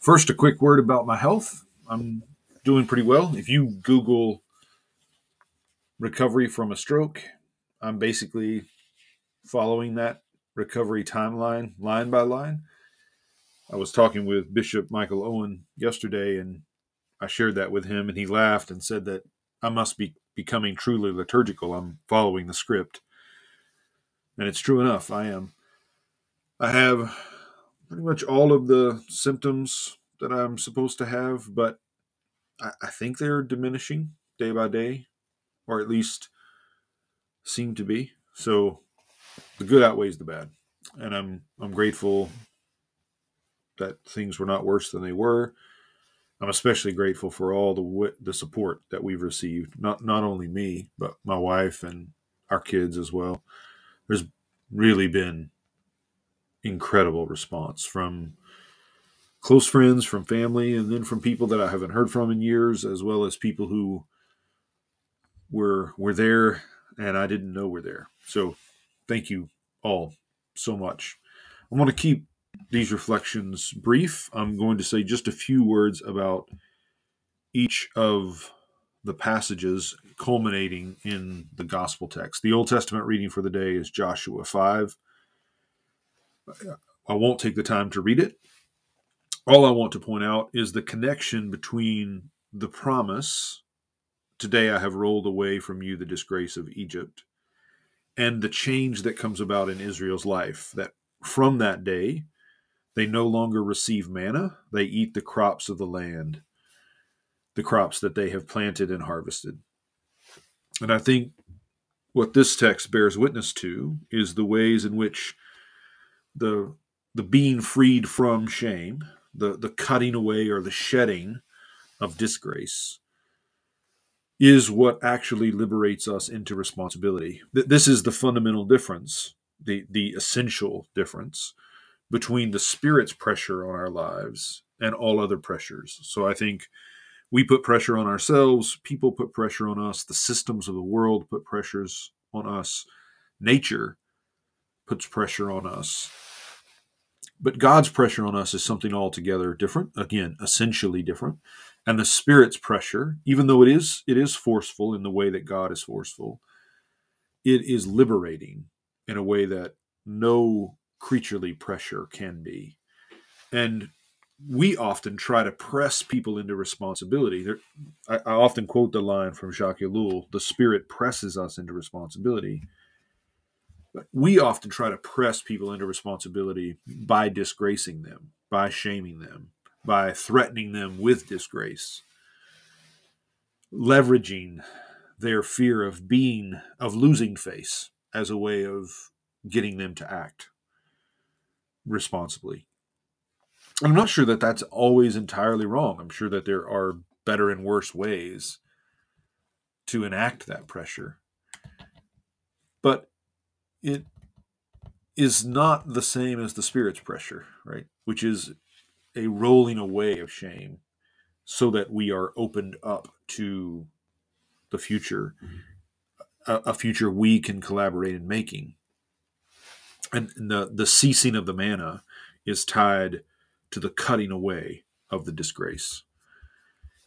First, a quick word about my health. I'm doing pretty well. If you Google recovery from a stroke, I'm basically following that recovery timeline line by line. I was talking with Bishop Michael Owen yesterday, and I shared that with him, and he laughed and said that I must be becoming truly liturgical. I'm following the script. And it's true enough, I am. I have pretty much all of the symptoms that I'm supposed to have, but I, I think they're diminishing day by day, or at least seem to be. So the good outweighs the bad. And I'm I'm grateful that things were not worse than they were. I'm especially grateful for all the the support that we've received. Not not only me, but my wife and our kids as well. There's really been incredible response from close friends, from family, and then from people that I haven't heard from in years, as well as people who were were there and I didn't know were there. So thank you all so much. I want to keep these reflections brief. I'm going to say just a few words about each of the passages culminating in the gospel text. The Old Testament reading for the day is Joshua 5. I won't take the time to read it. All I want to point out is the connection between the promise, Today I have rolled away from you the disgrace of Egypt, and the change that comes about in Israel's life. That from that day, they no longer receive manna, they eat the crops of the land, the crops that they have planted and harvested. And I think what this text bears witness to is the ways in which the the being freed from shame, the, the cutting away or the shedding of disgrace, is what actually liberates us into responsibility. This is the fundamental difference, the, the essential difference between the Spirit's pressure on our lives and all other pressures. So I think we put pressure on ourselves, people put pressure on us, the systems of the world put pressures on us, nature puts pressure on us. But God's pressure on us is something altogether different, again, essentially different. And the Spirit's pressure, even though it is it is forceful in the way that God is forceful, it is liberating in a way that no creaturely pressure can be. And we often try to press people into responsibility. There, I, I, often quote the line from Jacques Ellul the Spirit presses us into responsibility. We often try to press people into responsibility by disgracing them, by shaming them, by threatening them with disgrace, leveraging their fear of being, of losing face as a way of getting them to act responsibly. I'm not sure that that's always entirely wrong. I'm sure that there are better and worse ways to enact that pressure. But it is not the same as the spirit's pressure, right? Which is a rolling away of shame so that we are opened up to the future, a, a future we can collaborate in making. And the, the ceasing of the manna is tied to the cutting away of the disgrace.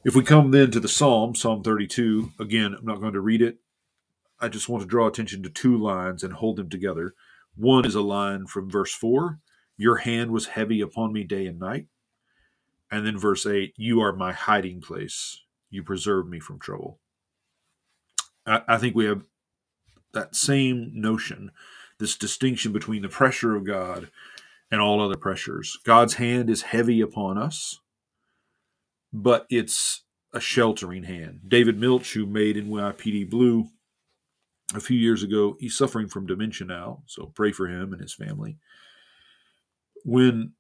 If we come then to the Psalm, Psalm 32, again, I'm not going to read it. I just want to draw attention to two lines and hold them together. One is a line from verse 4 Your hand was heavy upon me day and night. And then verse 8 You are my hiding place. You preserve me from trouble. I, I think we have that same notion, this distinction between the pressure of God and all other pressures. God's hand is heavy upon us, but it's a sheltering hand. David Milch, who made NYPD Blue a few years ago, he's suffering from dementia now, so pray for him and his family. When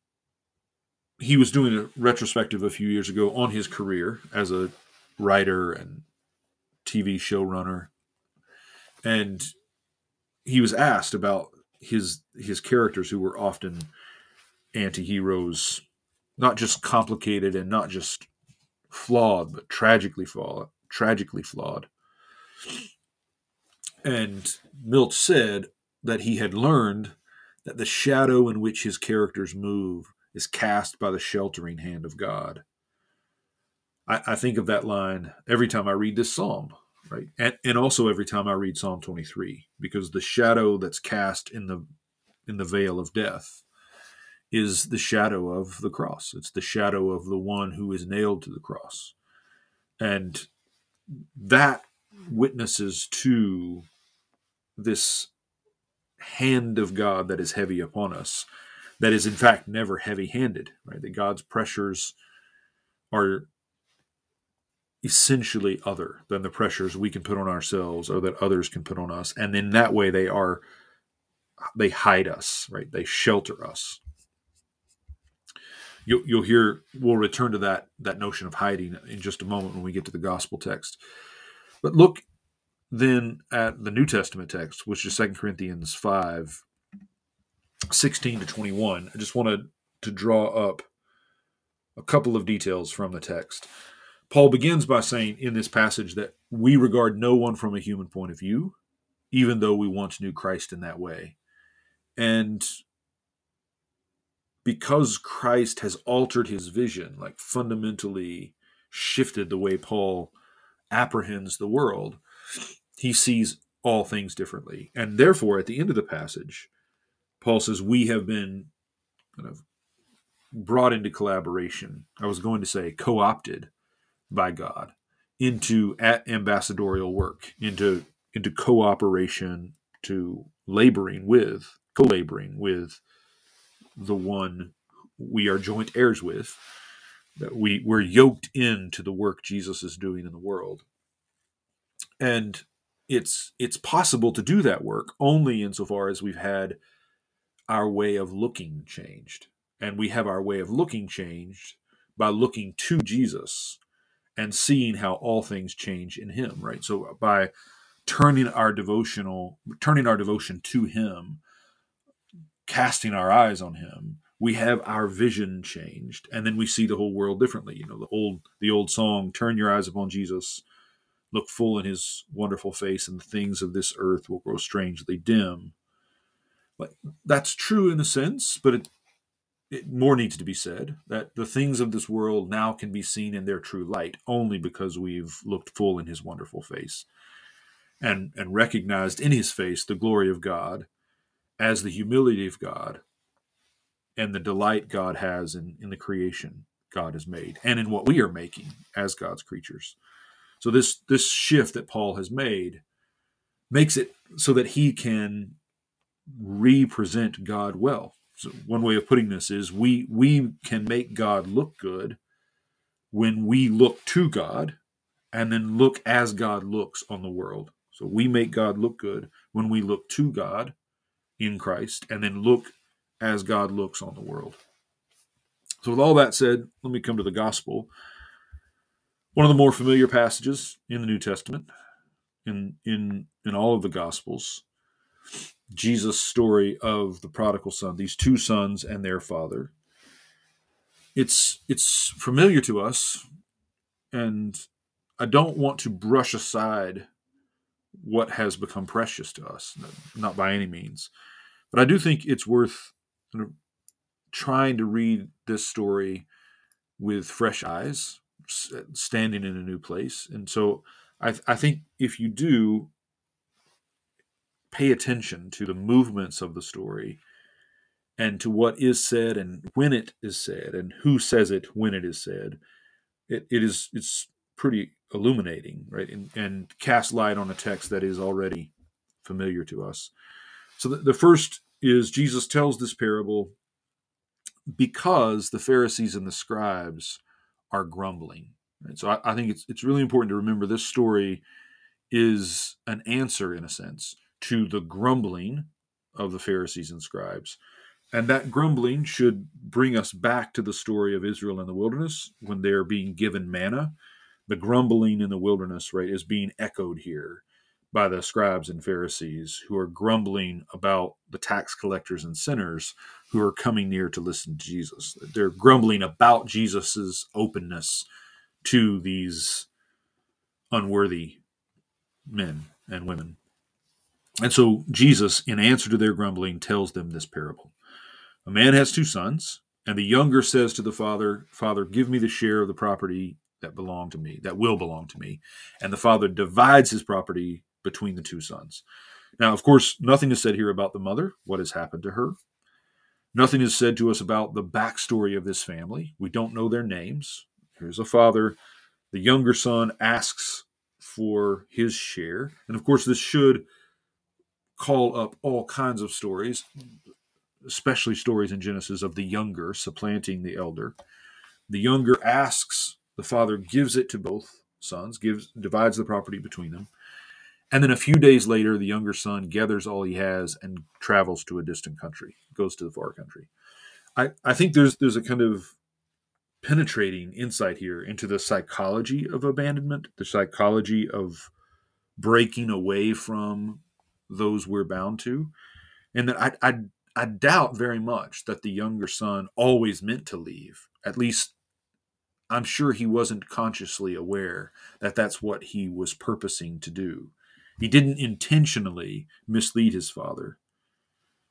he was doing a retrospective a few years ago on his career as a writer and TV showrunner, and he was asked about his his characters who were often anti-heroes, not just complicated and not just flawed, but tragically flawed, tragically flawed. And Milch said that he had learned that the shadow in which his characters move is cast by the sheltering hand of God. I, I think of that line every time I read this psalm, right? And, and also every time I read Psalm 23, because the shadow that's cast in the in the vale of death is the shadow of the cross. It's the shadow of the one who is nailed to the cross. And that witnesses to this hand of God that is heavy upon us, that is in fact never heavy handed, right? That God's pressures are essentially other than the pressures we can put on ourselves or that others can put on us. And in that way, they are, they hide us, right? They shelter us. You'll, you'll hear, we'll return to that, that notion of hiding in just a moment when we get to the gospel text. But look then at the New Testament text, which is 2 Corinthians 5 16 to 21. I just wanted to draw up a couple of details from the text. Paul begins by saying in this passage that we regard no one from a human point of view, even though we once knew Christ in that way. And because Christ has altered his vision, like fundamentally shifted the way Paul apprehends the world, he sees all things differently. And therefore, at the end of the passage, Paul says, We have been kind of brought into collaboration. I was going to say co opted by God into ambassadorial work, into into cooperation, to laboring with, co-laboring with the one we are joint heirs with, that we we're yoked into the work Jesus is doing in the world. And it's it's possible to do that work only insofar as we've had our way of looking changed. And we have our way of looking changed by looking to Jesus and seeing how all things change in him, right? So by turning our devotional turning our devotion to him, casting our eyes on him, we have our vision changed and then we see the whole world differently. You know, the old the old song turn your eyes upon Jesus look full in his wonderful face, and the things of this earth will grow strangely dim. Like that's true in a sense, but it, it more needs to be said that the things of this world now can be seen in their true light only because we've looked full in his wonderful face and and recognized in his face the glory of God as the humility of God and the delight God has in, in the creation God has made and in what we are making as God's creatures. So this this shift that Paul has made makes it so that he can represent God well. So one way of putting this is we we can make God look good when we look to God and then look as God looks on the world. So we make God look good when we look to God in Christ and then look as God looks on the world. So with all that said, let me come to the gospel. One of the more familiar passages in the New Testament, in in in all of the Gospels, Jesus' story of the prodigal son, these two sons and their father. It's it's familiar to us, and I don't want to brush aside what has become precious to us, not by any means. But I do think it's worth trying to read this story with fresh eyes standing in a new place. And so I, I think if you do pay attention to the movements of the story and to what is said and when it is said and who says it when it is said, it, it is it's pretty illuminating, right? And, and cast light on a text that is already familiar to us. So the, the first is Jesus tells this parable because the Pharisees and the scribes are grumbling. Right? So I, I think it's it's really important to remember this story is an answer, in a sense, to the grumbling of the Pharisees and scribes. And that grumbling should bring us back to the story of Israel in the wilderness when they're being given manna. The grumbling in the wilderness, right, is being echoed here by the scribes and Pharisees who are grumbling about the tax collectors and sinners who are coming near to listen to Jesus. They're grumbling about Jesus's openness to these unworthy men and women. And so Jesus, in answer to their grumbling, tells them this parable. A man has two sons. And the younger says to the father, Father, give me the share of the property that belong to me, that will belong to me. And the father divides his property between the two sons. Now, of course, nothing is said here about the mother, what has happened to her. Nothing is said to us about the backstory of this family. We don't know their names. Here's a father. The younger son asks for his share. And of course, this should call up all kinds of stories, especially stories in Genesis of the younger supplanting the elder. The younger asks, the father gives it to both sons, gives divides the property between them. And then a few days later, the younger son gathers all he has and travels to a distant country, goes to the far country. I, I think there's there's a kind of penetrating insight here into the psychology of abandonment, the psychology of breaking away from those we're bound to, and that I, I I doubt very much that the younger son always meant to leave. At least I'm sure he wasn't consciously aware that that's what he was purposing to do. He didn't intentionally mislead his father,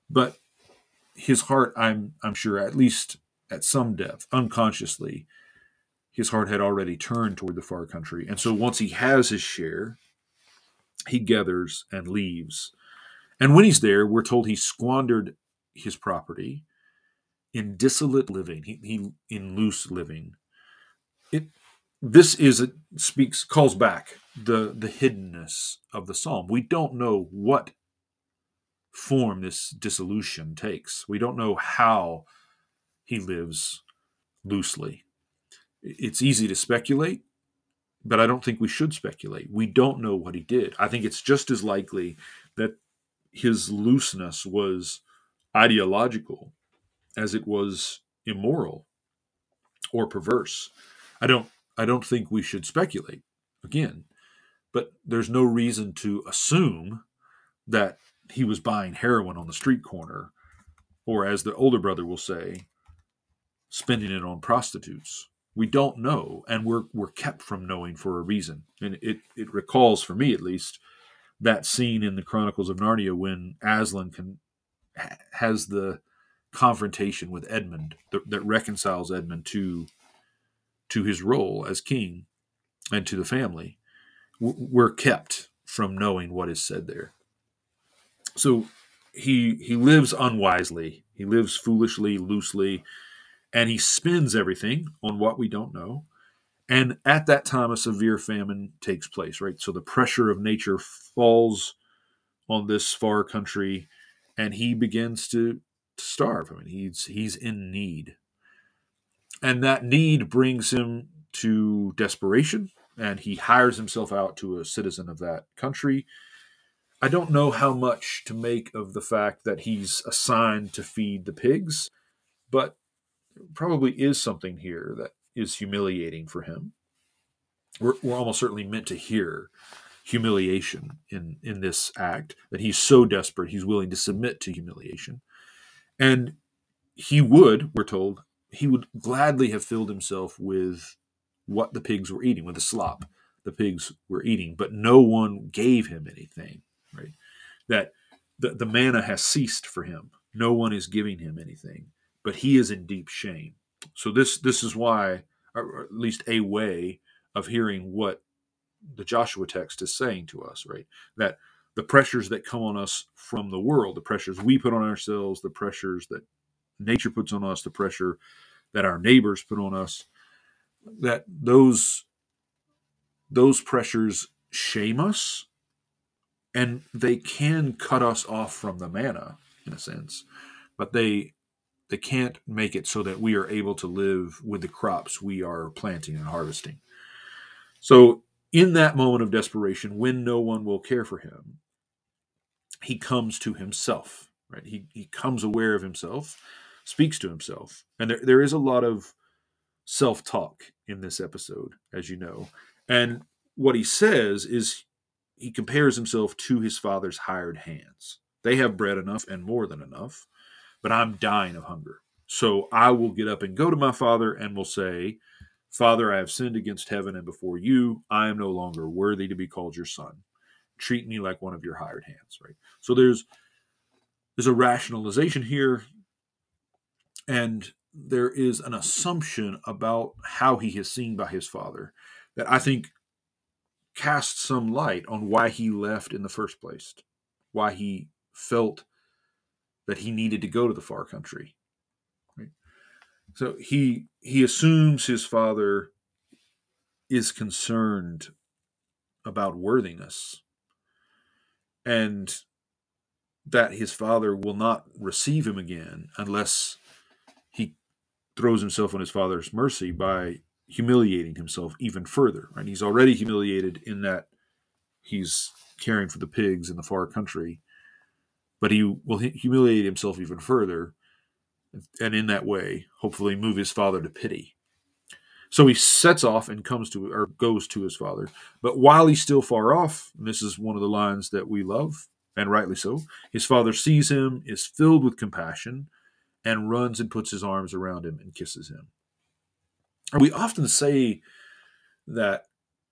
but his heart, I'm I'm sure, at least at some depth, unconsciously, his heart had already turned toward the far country. And so once he has his share, he gathers and leaves. And when he's there, we're told he squandered his property in dissolute living, he, he in loose living. It this is it speaks calls back the the hiddenness of the psalm. We don't know what form this dissolution takes. We don't know how he lives loosely. It's easy to speculate, but I don't think we should speculate. We don't know what he did. I think it's just as likely that his looseness was ideological as it was immoral or perverse. I don't I don't think we should speculate again, but there's no reason to assume that he was buying heroin on the street corner or as the older brother will say spending it on prostitutes. We don't know and we're we're kept from knowing for a reason. And it it recalls for me at least that scene in the chronicles of narnia when aslan can has the confrontation with edmund that, that reconciles edmund to to his role as king and to the family we're kept from knowing what is said there so he he lives unwisely he lives foolishly loosely and he spends everything on what we don't know. And at that time, a severe famine takes place, right? So the pressure of nature falls on this far country, and he begins to, to starve. I mean, he's he's in need, and that need brings him to desperation, and he hires himself out to a citizen of that country. I don't know how much to make of the fact that he's assigned to feed the pigs, but probably is something here that is humiliating for him. We're, we're almost certainly meant to hear humiliation in in this act that he's so desperate he's willing to submit to humiliation and he would we're told he would gladly have filled himself with what the pigs were eating with the slop the pigs were eating but no one gave him anything right that the, the manna has ceased for him no one is giving him anything but he is in deep shame. So this this is why, or at least a way of hearing what the Joshua text is saying to us, right? That the pressures that come on us from the world, the pressures we put on ourselves, the pressures that nature puts on us, the pressure that our neighbors put on us, that those those pressures shame us and they can cut us off from the manna in a sense but they they can't make it so that we are able to live with the crops we are planting and harvesting. So, in that moment of desperation, when no one will care for him, he comes to himself, right? He, he comes aware of himself, speaks to himself. And there, there is a lot of self talk in this episode, as you know. And what he says is he compares himself to his father's hired hands. They have bread enough and more than enough but I'm dying of hunger. So I will get up and go to my father and will say, Father, I have sinned against heaven and before you. I am no longer worthy to be called your son. Treat me like one of your hired hands, right? So there's there's a rationalization here. And there is an assumption about how he is seen by his father that I think casts some light on why he left in the first place, why he felt that he needed to go to the far country. Right? So he he assumes his father is concerned about worthiness and that his father will not receive him again unless he throws himself on his father's mercy by humiliating himself even further right? He's already humiliated in that he's caring for the pigs in the far country but he will humiliate himself even further and in that way hopefully move his father to pity. So he sets off and comes to or goes to his father but while he's still far off and this is one of the lines that we love and rightly so his father sees him is filled with compassion and runs and puts his arms around him and kisses him we often say that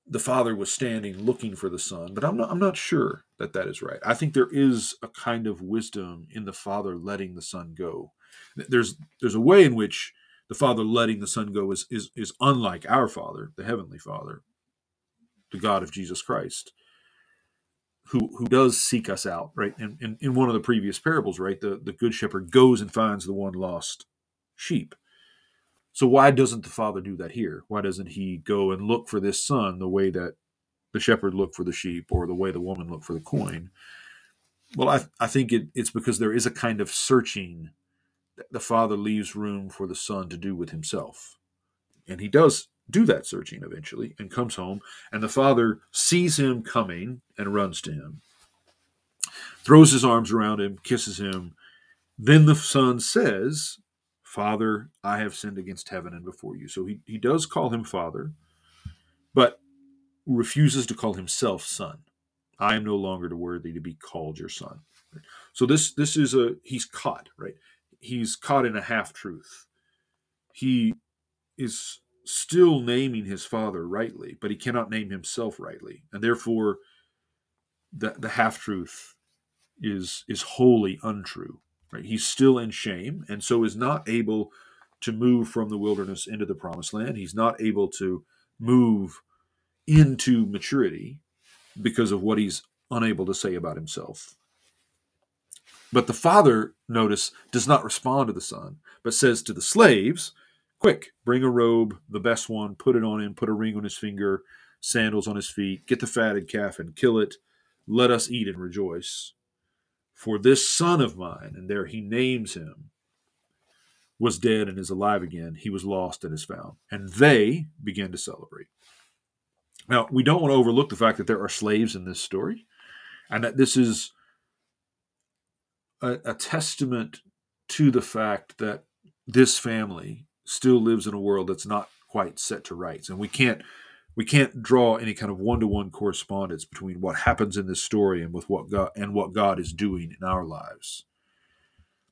the father was standing looking for the son, but I'm not, I'm not sure that that is right. I think there is a kind of wisdom in the father letting the son go. There's there's a way in which the father letting the son go is is is unlike our father, the heavenly father, the God of Jesus Christ, who who does seek us out, right? In, in one of the previous parables, right, the, the good shepherd goes and finds the one lost sheep. So why doesn't the father do that here? Why doesn't he go and look for this son the way that the shepherd looked for the sheep or the way the woman looked for the coin? Well, I, I think it, it's because there is a kind of searching that the father leaves room for the son to do with himself. And he does do that searching eventually and comes home, and the father sees him coming and runs to him, throws his arms around him, kisses him. Then the son says, Father, I have sinned against heaven and before you. So he, he does call him Father, but refuses to call himself Son. I am no longer worthy to be called your son. So this this is a he's caught, right? He's caught in a half truth. He is still naming his father rightly, but he cannot name himself rightly. And therefore the the half truth is is wholly untrue. Right? He's still in shame, and so is not able to move from the wilderness into the promised land. He's not able to move into maturity because of what he's unable to say about himself. But the father, notice, does not respond to the son, but says to the slaves, Quick, bring a robe, the best one, put it on him, put a ring on his finger, sandals on his feet, get the fatted calf and kill it. Let us eat and rejoice. For this son of mine, and there he names him, was dead and is alive again. He was lost and is found. And they begin to celebrate. Now, we don't want to overlook the fact that there are slaves in this story and that this is a, a testament to the fact that this family still lives in a world that's not quite set to rights. And we can't we can't draw any kind of one-to-one correspondence between what happens in this story and with what God and what God is doing in our lives.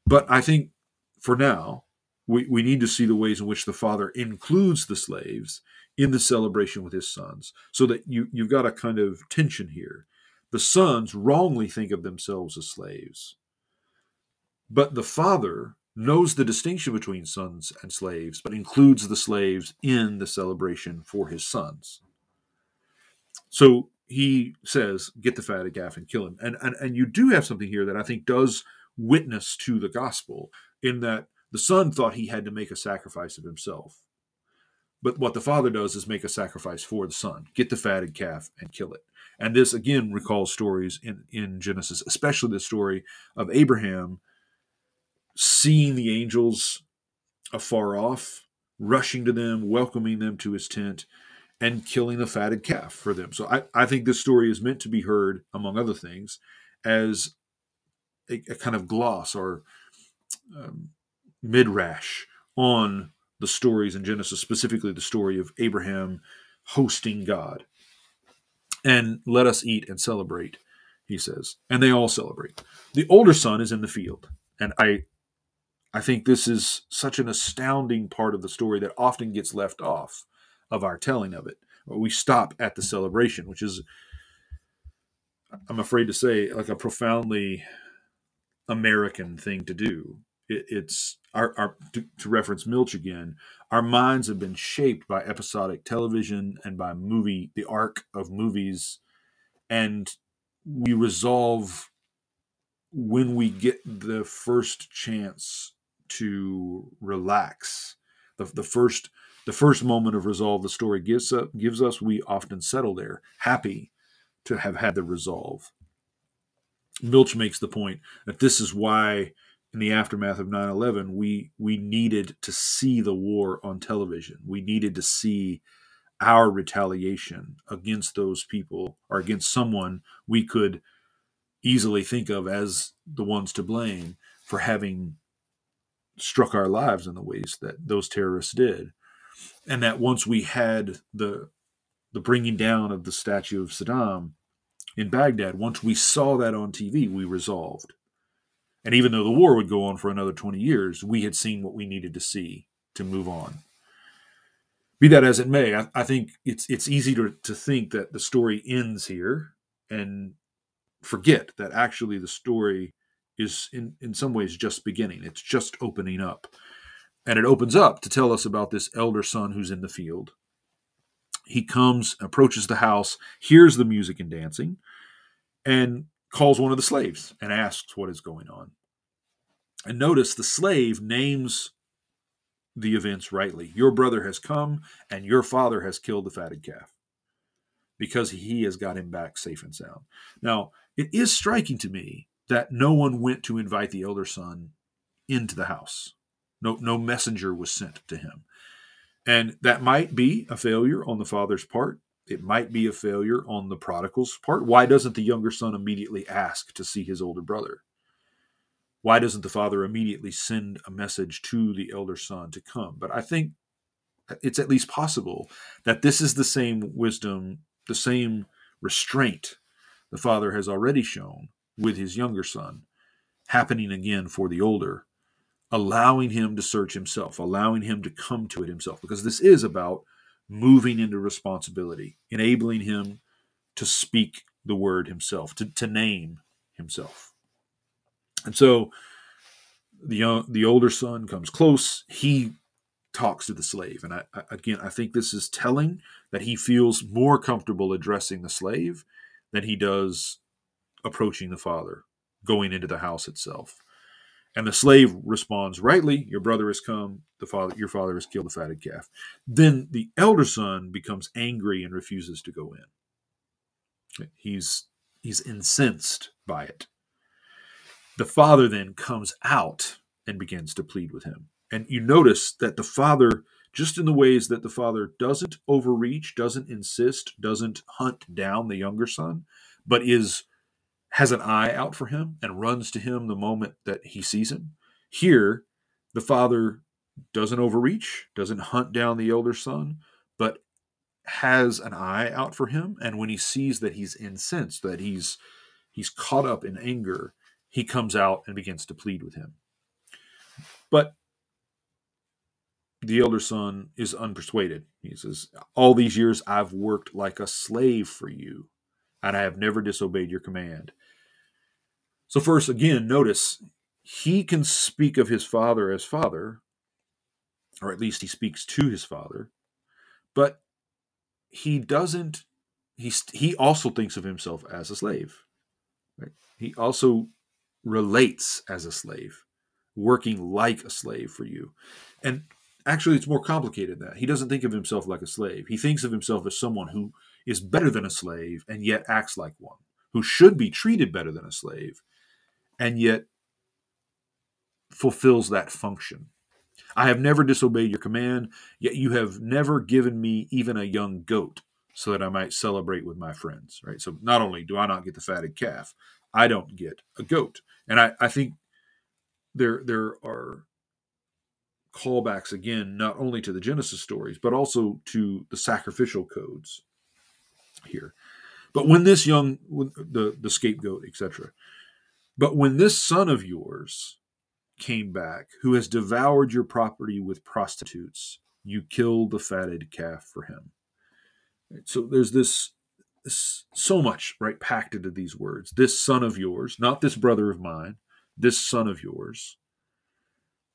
But I think for now, we, we need to see the ways in which the father includes the slaves in the celebration with his sons, so that you, you've got a kind of tension here. The sons wrongly think of themselves as slaves, but the father knows the distinction between sons and slaves, but includes the slaves in the celebration for his sons. So he says, Get the fatted calf and kill him. And, and, and you do have something here that I think does witness to the gospel, in that the son thought he had to make a sacrifice of himself. But what the father does is make a sacrifice for the son. Get the fatted calf and kill it. And this again recalls stories in, in Genesis, especially the story of Abraham seeing the angels afar off, rushing to them, welcoming them to his tent, and killing the fatted calf for them. So I, I think this story is meant to be heard, among other things, as a, a kind of gloss or um, midrash on the stories in Genesis, specifically the story of Abraham hosting God. And let us eat and celebrate, he says. And they all celebrate. The older son is in the field. And I I think this is such an astounding part of the story that often gets left off of our telling of it. We stop at the celebration, which is, I'm afraid to say, like a profoundly American thing to do. It, it's our, our to, to reference Milch again. Our minds have been shaped by episodic television and by movie, the arc of movies, and we resolve when we get the first chance to relax. The, the first the first moment of resolve the story gives us, gives us, we often settle there, happy to have had the resolve. Milch makes the point that this is why in the aftermath of 9-11 we we needed to see the war on television we needed to see our retaliation against those people or against someone we could easily think of as the ones to blame for having struck our lives in the ways that those terrorists did and that once we had the the bringing down of the statue of Saddam in Baghdad once we saw that on TV we resolved and even though the war would go on for another 20 years, we had seen what we needed to see to move on. Be that as it may, I, I think it's it's easy to, to think that the story ends here and forget that actually the story is in, in some ways just beginning. It's just opening up. And it opens up to tell us about this elder son who's in the field. He comes, approaches the house, hears the music and dancing, and calls one of the slaves and asks what is going on. And notice the slave names the events rightly. Your brother has come, and your father has killed the fatted calf because he has got him back safe and sound. Now, it is striking to me that no one went to invite the elder son into the house. No, no messenger was sent to him. And that might be a failure on the father's part. It might be a failure on the prodigal's part. Why doesn't the younger son immediately ask to see his older brother? Why doesn't the father immediately send a message to the elder son to come? But I think it's at least possible that this is the same wisdom, the same restraint the father has already shown with his younger son, happening again for the older, allowing him to search himself, allowing him to come to it himself, because this is about moving into responsibility, enabling him to speak the word himself, to, to name himself. And so the the older son comes close. He talks to the slave, and I, I, again, I think this is telling that he feels more comfortable addressing the slave than he does approaching the father, going into the house itself. And the slave responds rightly, Your brother has come, the father your father has killed the fatted calf. Then the elder son becomes angry and refuses to go in. He's he's incensed by it. The father then comes out and begins to plead with him. And you notice that the father, just in the ways that the father doesn't overreach, doesn't insist, doesn't hunt down the younger son, but is has an eye out for him and runs to him the moment that he sees him. Here, the father doesn't overreach, doesn't hunt down the elder son, but has an eye out for him. And when he sees that he's incensed, that he's he's caught up in anger, he comes out and begins to plead with him. But the elder son is unpersuaded. He says, All these years I've worked like a slave for you, and I have never disobeyed your command. So, first, again, notice he can speak of his father as father, or at least he speaks to his father, but he doesn't, he, he also thinks of himself as a slave. Right? He also relates as a slave, working like a slave for you. And actually, it's more complicated than that. He doesn't think of himself like a slave. He thinks of himself as someone who is better than a slave and yet acts like one, who should be treated better than a slave and yet fulfills that function. I have never disobeyed your command, yet you have never given me even a young goat so that I might celebrate with my friends. Right. So not only do I not get the fatted calf, I don't get a goat. And I, I think there there are callbacks again, not only to the Genesis stories, but also to the sacrificial codes here. But when this young the the scapegoat, etc. But when this son of yours came back, who has devoured your property with prostitutes, you killed the fatted calf for him. So there's this so much right packed into these words this son of yours not this brother of mine this son of yours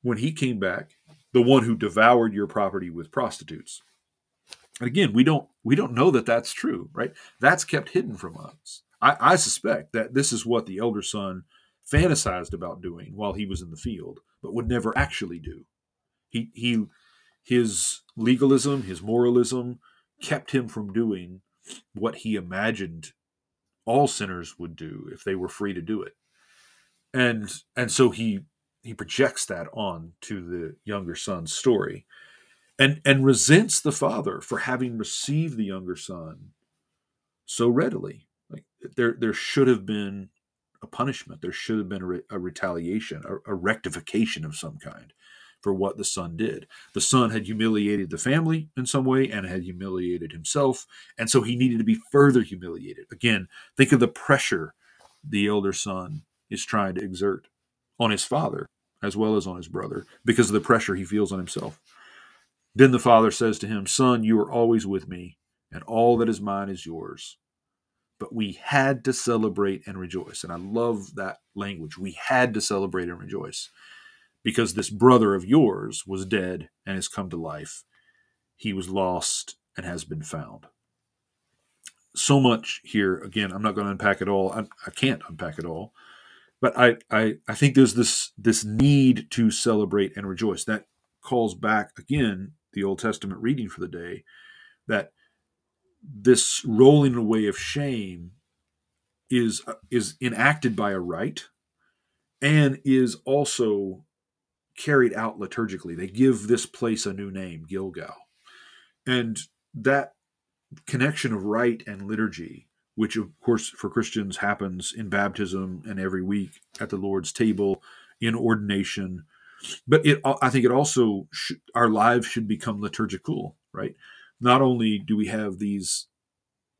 when he came back, the one who devoured your property with prostitutes. And again, we don't we don't know that that's true, right? That's kept hidden from us. I, I suspect that this is what the elder son fantasized about doing while he was in the field, but would never actually do. He he his legalism, his moralism kept him from doing what he imagined all sinners would do if they were free to do it. And and so he he projects that on to the younger son's story and and resents the father for having received the younger son so readily. Like there there should have been a punishment. There should have been a, re- a retaliation a, a rectification of some kind for what the son did. The son had humiliated the family in some way and had humiliated himself and so he needed to be further humiliated. Again think of the pressure the elder son is trying to exert on his father as well as on his brother because of the pressure he feels on himself then the father says to him, Son, you are always with me, and all that is mine is yours. But we had to celebrate and rejoice. And I love that language. We had to celebrate and rejoice because this brother of yours was dead and has come to life. He was lost and has been found. So much here. Again, I'm not going to unpack it all. I, I can't unpack it all. But I, I, I think there's this this need to celebrate and rejoice. That calls back again the Old Testament reading for the day, that this rolling away of shame is is enacted by a rite and is also carried out liturgically. They give this place a new name, Gilgal. And that connection of rite and liturgy, which of course for Christians happens in baptism and every week at the Lord's table, in ordination, but it i think it also our lives should become liturgical right? Not only do we have these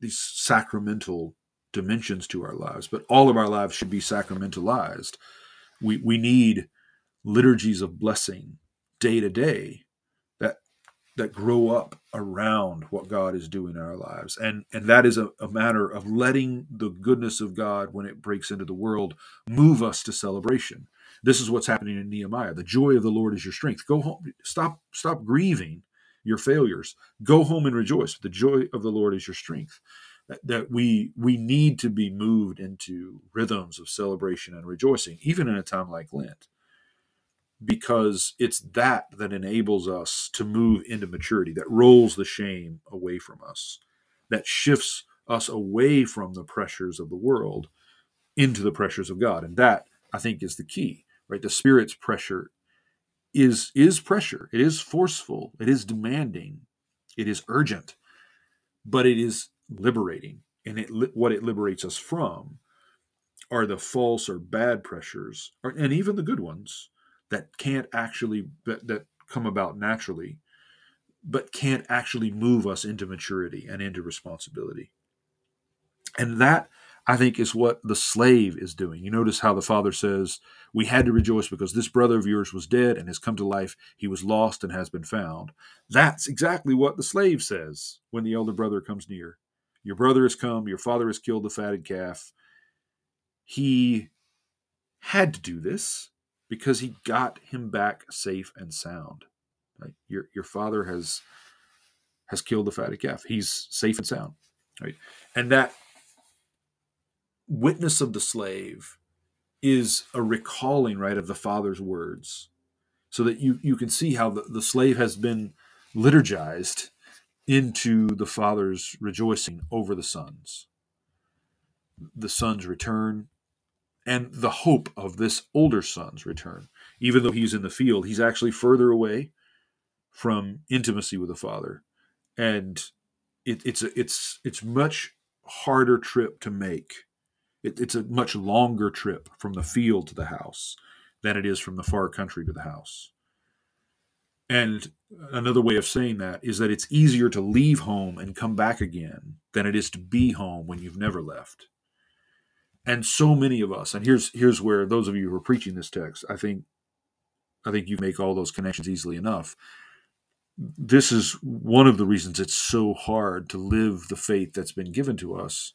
these sacramental dimensions to our lives but all of our lives should be sacramentalized. We we need liturgies of blessing day to day that that grow up around what god is doing in our lives. And and that is a, a matter of letting the goodness of god when it breaks into the world move us to celebration this is what's happening in Nehemiah. The joy of the Lord is your strength. Go home. Stop. Stop grieving your failures. Go home and rejoice. The joy of the Lord is your strength. That, that we we need to be moved into rhythms of celebration and rejoicing, even in a time like Lent, because it's that that enables us to move into maturity. That rolls the shame away from us. That shifts us away from the pressures of the world into the pressures of God, and that I think is the key right? The spirit's pressure is is pressure. It is forceful. It is demanding. It is urgent but it is liberating. And it what it liberates us from are the false or bad pressures or, and even the good ones that can't actually that, that come about naturally but can't actually move us into maturity and into responsibility. And that I think is what the slave is doing. You notice how the father says, We had to rejoice because this brother of yours was dead and has come to life. He was lost and has been found. That's exactly what the slave says when the elder brother comes near. Your brother has come, your father has killed the fatted calf. He had to do this because he got him back safe and sound. Right? Your your father has has killed the fatted calf. He's safe and sound. Right? And that witness of the slave is a recalling right of the father's words so that you you can see how the, the slave has been liturgized into the father's rejoicing over the sons. The son's return and the hope of this older son's return. Even though he's in the field he's actually further away from intimacy with the father. And it, it's a, it's it's much harder trip to make it, it's a much longer trip from the field to the house than it is from the far country to the house. And another way of saying that is that it's easier to leave home and come back again than it is to be home when you've never left. And so many of us, and here's here's where those of you who are preaching this text, I think I think you make all those connections easily enough. This is one of the reasons it's so hard to live the faith that's been given to us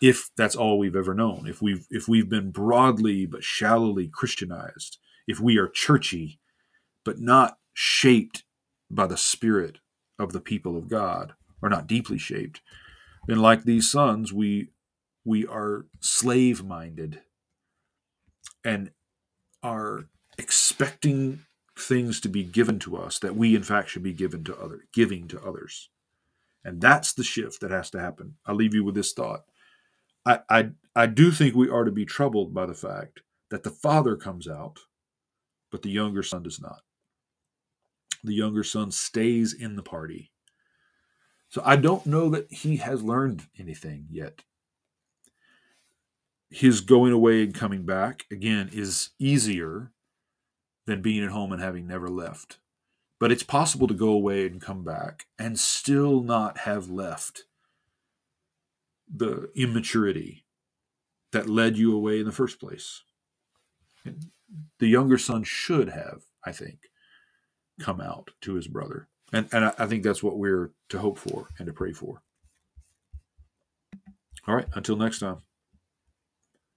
if that's all we've ever known if we've if we've been broadly but shallowly christianized if we are churchy but not shaped by the spirit of the people of God, or not deeply shaped, then like these sons, we we are slave minded and are expecting things to be given to us that we in fact should be given to other giving to others. And that's the shift that has to happen. I'll leave you with this thought I, I i do think we are to be troubled by the fact that the father comes out but the younger son does not. The younger son stays in the party. So i don't know that he has learned anything yet. His going away and coming back again is easier than being at home and having never left. But it's possible to go away and come back and still not have left the immaturity that led you away in the first place. The younger son should have, I think, come out to his brother. And, and I think that's what we're to hope for and to pray for. All right, until next time.